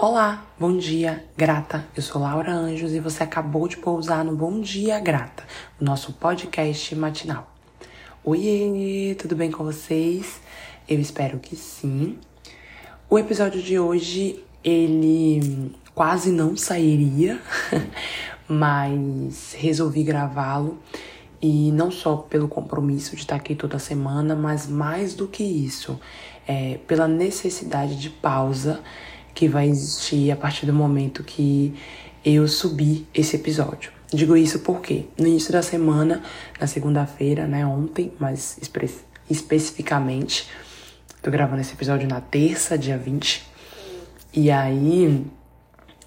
Olá, bom dia, grata. Eu sou Laura Anjos e você acabou de pousar no Bom Dia Grata, o nosso podcast matinal. Oi, tudo bem com vocês? Eu espero que sim. O episódio de hoje, ele quase não sairia, mas resolvi gravá-lo e não só pelo compromisso de estar aqui toda semana, mas mais do que isso, é, pela necessidade de pausa que vai existir a partir do momento que eu subir esse episódio. Digo isso porque no início da semana, na segunda-feira, né, ontem, mais espe especificamente, tô gravando esse episódio na terça, dia 20, e aí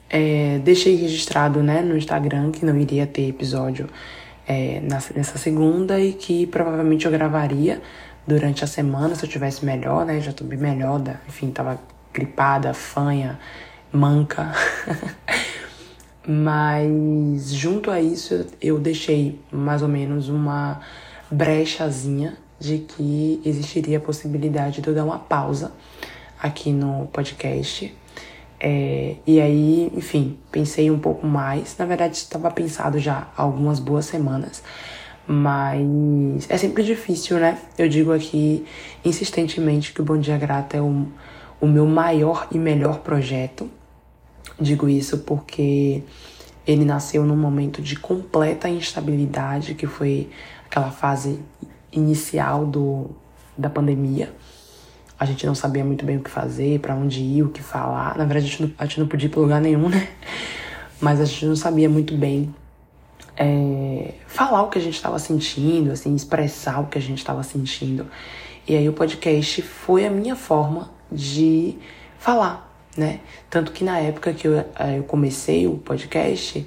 é, deixei registrado né, no Instagram que não iria ter episódio é, nessa segunda e que provavelmente eu gravaria durante a semana se eu tivesse melhor, né? Já tô bem melhor, da, enfim, tava gripada, fanha, manca. Mas junto a isso eu deixei mais ou menos uma brechazinha de que existiria a possibilidade de eu dar uma pausa aqui no podcast. É, e aí, enfim, pensei um pouco mais. Na verdade, estava pensado já há algumas boas semanas. Mas é sempre difícil, né? Eu digo aqui insistentemente que o Bom Dia Grata é um o meu maior e melhor projeto. Digo isso porque ele nasceu num momento de completa instabilidade, que foi aquela fase inicial do, da pandemia. A gente não sabia muito bem o que fazer, para onde ir, o que falar. Na verdade, a gente, não, a gente não podia ir pra lugar nenhum, né? Mas a gente não sabia muito bem é, falar o que a gente estava sentindo, assim, expressar o que a gente estava sentindo. E aí o podcast foi a minha forma de falar, né? Tanto que na época que eu, eh, eu comecei o podcast,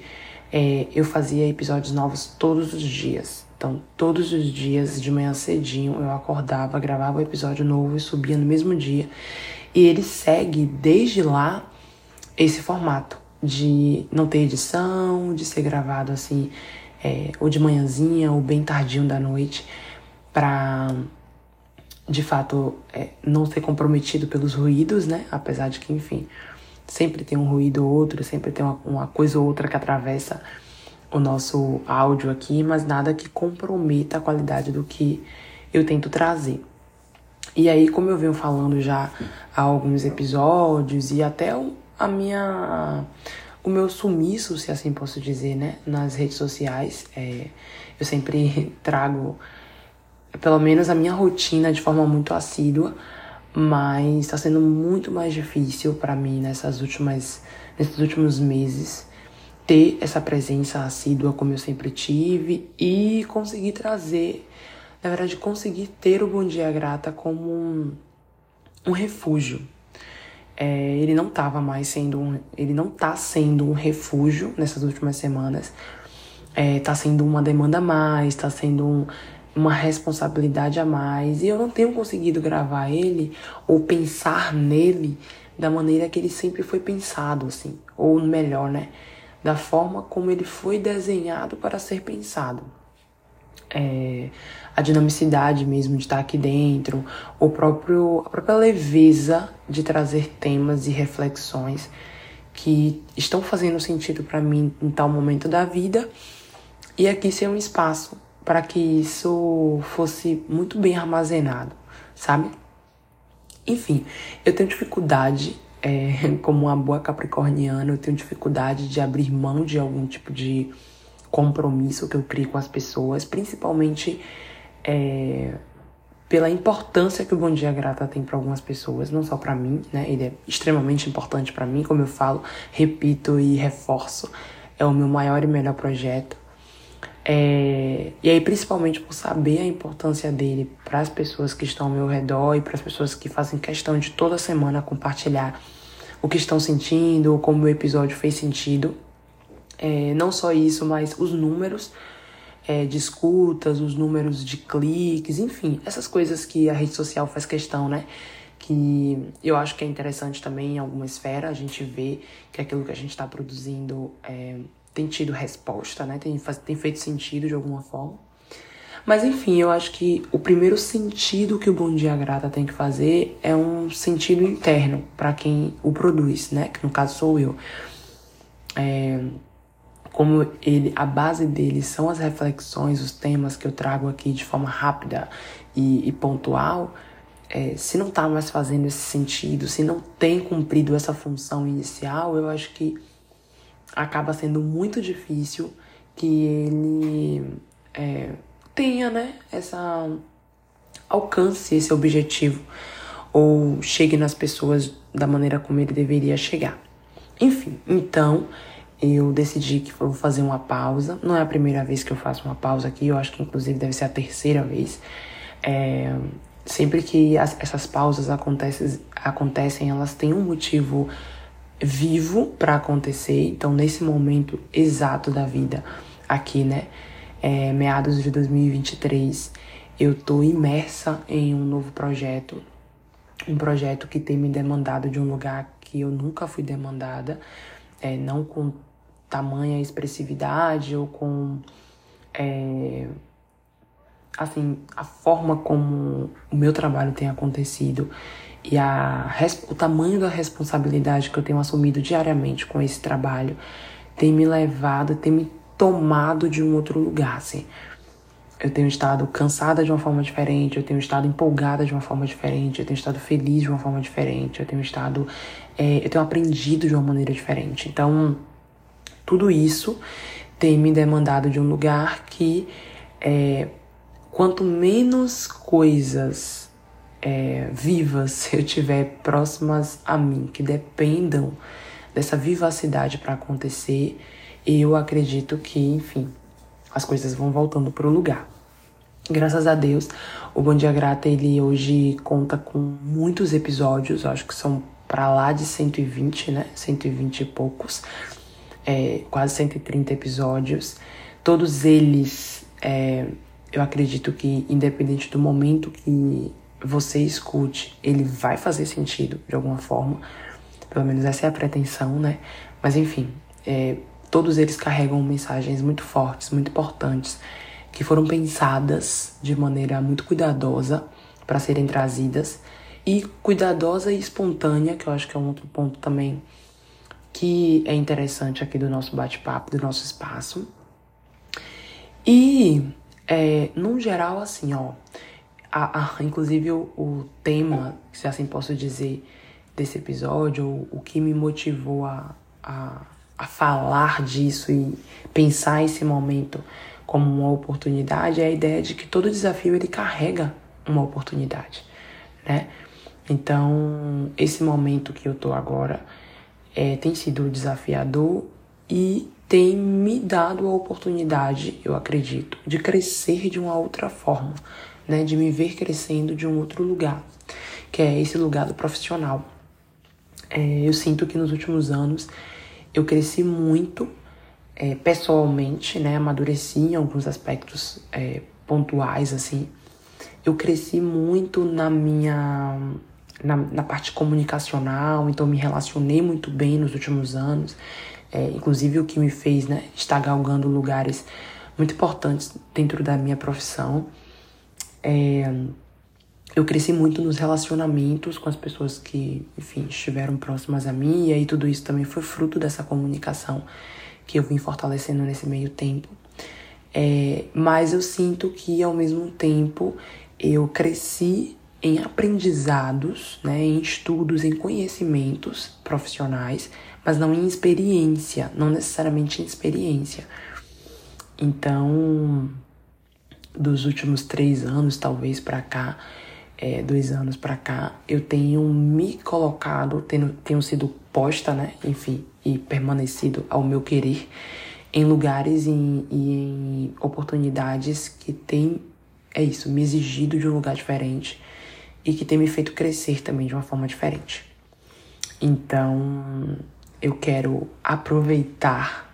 é, eu fazia episódios novos todos os dias. Então, todos os dias, de manhã cedinho, eu acordava, gravava o um episódio novo e subia no mesmo dia. E ele segue desde lá esse formato de não ter edição, de ser gravado assim, é, ou de manhãzinha, ou bem tardinho da noite, pra de fato é, não ser comprometido pelos ruídos, né? Apesar de que, enfim, sempre tem um ruído ou outro, sempre tem uma, uma coisa ou outra que atravessa o nosso áudio aqui, mas nada que comprometa a qualidade do que eu tento trazer. E aí, como eu venho falando já há alguns episódios e até a minha o meu sumiço, se assim posso dizer, né, nas redes sociais, é, eu sempre trago pelo menos a minha rotina de forma muito assídua, mas está sendo muito mais difícil para mim nessas últimas nesses últimos meses ter essa presença assídua como eu sempre tive e conseguir trazer, na verdade, conseguir ter o Bom Dia Grata como um, um refúgio. É, ele não estava mais sendo um, ele não tá sendo um refúgio nessas últimas semanas. É, tá sendo uma demanda mais, tá sendo um, uma responsabilidade a mais e eu não tenho conseguido gravar ele ou pensar nele da maneira que ele sempre foi pensado, assim, ou melhor, né, da forma como ele foi desenhado para ser pensado. É, a dinamicidade mesmo de estar aqui dentro, o próprio, a própria leveza de trazer temas e reflexões que estão fazendo sentido para mim em tal momento da vida e aqui ser um espaço para que isso fosse muito bem armazenado, sabe? Enfim, eu tenho dificuldade, é, como uma boa capricorniana, eu tenho dificuldade de abrir mão de algum tipo de compromisso que eu crio com as pessoas, principalmente é, pela importância que o Bom Dia Grata tem para algumas pessoas, não só para mim, né? Ele é extremamente importante para mim, como eu falo, repito e reforço, é o meu maior e melhor projeto. É, e aí, principalmente por saber a importância dele para as pessoas que estão ao meu redor e para as pessoas que fazem questão de toda semana compartilhar o que estão sentindo, como o episódio fez sentido. É, não só isso, mas os números é, de escutas, os números de cliques, enfim, essas coisas que a rede social faz questão, né? Que eu acho que é interessante também em alguma esfera a gente ver que aquilo que a gente está produzindo é, tem tido resposta, né? Tem, tem feito sentido de alguma forma. Mas enfim, eu acho que o primeiro sentido que o Bom Dia Grata tem que fazer é um sentido interno para quem o produz, né? Que no caso sou eu. É, como ele, a base dele são as reflexões, os temas que eu trago aqui de forma rápida e, e pontual, é, se não tá mais fazendo esse sentido, se não tem cumprido essa função inicial, eu acho que acaba sendo muito difícil que ele é, tenha, né, essa alcance esse objetivo ou chegue nas pessoas da maneira como ele deveria chegar. Enfim, então eu decidi que vou fazer uma pausa. Não é a primeira vez que eu faço uma pausa aqui, eu acho que inclusive deve ser a terceira vez. É, sempre que as, essas pausas acontecem, acontecem, elas têm um motivo vivo para acontecer. Então, nesse momento exato da vida, aqui, né, é, meados de 2023, eu tô imersa em um novo projeto, um projeto que tem me demandado de um lugar que eu nunca fui demandada, é, não com tamanha expressividade ou com é, assim a forma como o meu trabalho tem acontecido e a, o tamanho da responsabilidade que eu tenho assumido diariamente com esse trabalho tem me levado, tem me tomado de um outro lugar, assim. Eu tenho estado cansada de uma forma diferente, eu tenho estado empolgada de uma forma diferente, eu tenho estado feliz de uma forma diferente, eu tenho estado. É, eu tenho aprendido de uma maneira diferente. Então, tudo isso tem me demandado de um lugar que, é, quanto menos coisas é, vivas eu tiver próximas a mim, que dependam dessa vivacidade para acontecer, eu acredito que, enfim, as coisas vão voltando para o lugar. Graças a Deus, o Bom Dia Grata ele hoje conta com muitos episódios, acho que são para lá de 120, né? 120 e poucos é, quase 130 episódios. Todos eles, é, eu acredito que, independente do momento que você escute, ele vai fazer sentido de alguma forma. Pelo menos essa é a pretensão, né? Mas enfim, é, todos eles carregam mensagens muito fortes, muito importantes, que foram pensadas de maneira muito cuidadosa para serem trazidas. E cuidadosa e espontânea, que eu acho que é um outro ponto também que é interessante aqui do nosso bate-papo, do nosso espaço. E, é, no geral, assim, ó, a, a, inclusive o, o, tema, se assim posso dizer, desse episódio, o, que me motivou a, a, a falar disso e pensar esse momento como uma oportunidade é a ideia de que todo desafio ele carrega uma oportunidade, né? Então, esse momento que eu tô agora, é, tem sido desafiador e tem me dado a oportunidade, eu acredito, de crescer de uma outra forma, né? De me ver crescendo de um outro lugar, que é esse lugar do profissional. É, eu sinto que nos últimos anos eu cresci muito é, pessoalmente, né? Amadureci em alguns aspectos é, pontuais, assim. Eu cresci muito na minha na, na parte comunicacional, então me relacionei muito bem nos últimos anos. É, inclusive o que me fez né, estar galgando lugares muito importantes dentro da minha profissão. É, eu cresci muito nos relacionamentos com as pessoas que, enfim, estiveram próximas a mim, e aí tudo isso também foi fruto dessa comunicação que eu vim fortalecendo nesse meio tempo. É, mas eu sinto que, ao mesmo tempo, eu cresci em aprendizados, né, em estudos, em conhecimentos profissionais, mas não em experiência, não necessariamente em experiência. Então, dos últimos três anos, talvez para cá, é, dois anos para cá, eu tenho me colocado, tenho, tenho sido posta, né, enfim, e permanecido ao meu querer em lugares e em, em oportunidades que têm, é isso, me exigido de um lugar diferente e que tem me feito crescer também de uma forma diferente. Então, eu quero aproveitar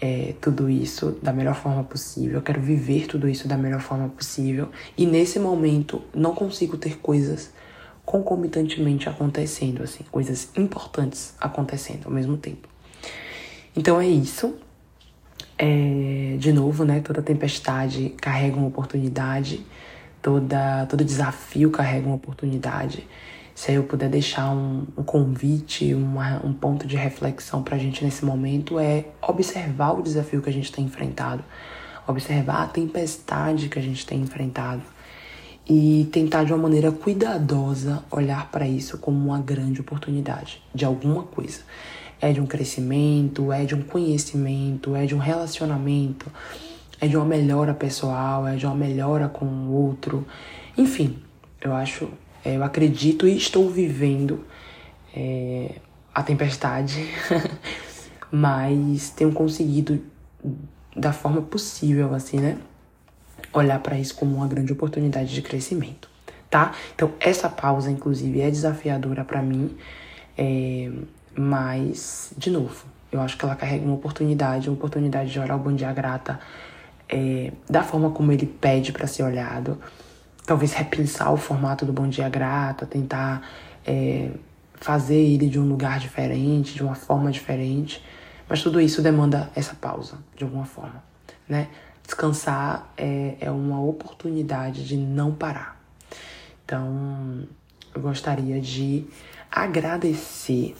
é, tudo isso da melhor forma possível, eu quero viver tudo isso da melhor forma possível, e nesse momento não consigo ter coisas concomitantemente acontecendo, assim, coisas importantes acontecendo ao mesmo tempo. Então é isso. É, de novo, né? Toda tempestade carrega uma oportunidade, toda, todo desafio carrega uma oportunidade. Se eu puder deixar um, um convite, uma, um ponto de reflexão para a gente nesse momento, é observar o desafio que a gente tem enfrentado, observar a tempestade que a gente tem enfrentado e tentar de uma maneira cuidadosa olhar para isso como uma grande oportunidade de alguma coisa. É de um crescimento, é de um conhecimento, é de um relacionamento, é de uma melhora pessoal, é de uma melhora com o outro. Enfim, eu acho eu acredito e estou vivendo é, a tempestade, mas tenho conseguido, da forma possível, assim, né? Olhar para isso como uma grande oportunidade de crescimento, tá? Então, essa pausa, inclusive, é desafiadora para mim, é, mas, de novo, eu acho que ela carrega uma oportunidade, uma oportunidade de orar o Bom Dia Grata é, da forma como ele pede para ser olhado talvez repensar o formato do Bom Dia Grata, tentar é, fazer ele de um lugar diferente, de uma forma diferente. Mas tudo isso demanda essa pausa, de alguma forma, né? Descansar é, é uma oportunidade de não parar. Então, eu gostaria de agradecer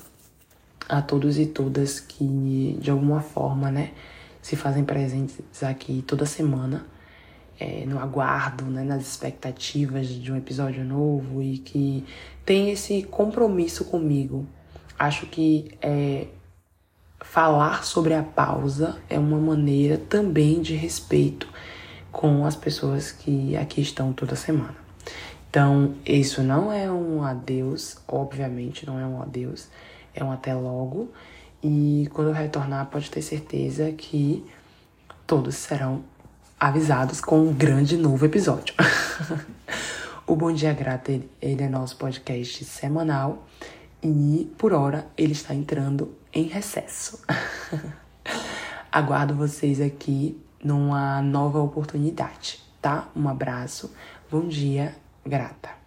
a todos e todas que, de alguma forma, né, se fazem presentes aqui toda semana é, no aguardo, né, nas expectativas de um episódio novo e que tem esse compromisso comigo. Acho que é, falar sobre a pausa é uma maneira também de respeito com as pessoas que aqui estão toda semana. Então, isso não é um adeus, obviamente não é um adeus, é um até logo. E quando eu retornar, pode ter certeza que todos serão avisados com um grande novo episódio. o Bom Dia Grata, ele é nosso podcast semanal e, por hora, ele está entrando em recesso. Aguardo vocês aqui numa nova oportunidade, tá? Um abraço, bom dia, grata.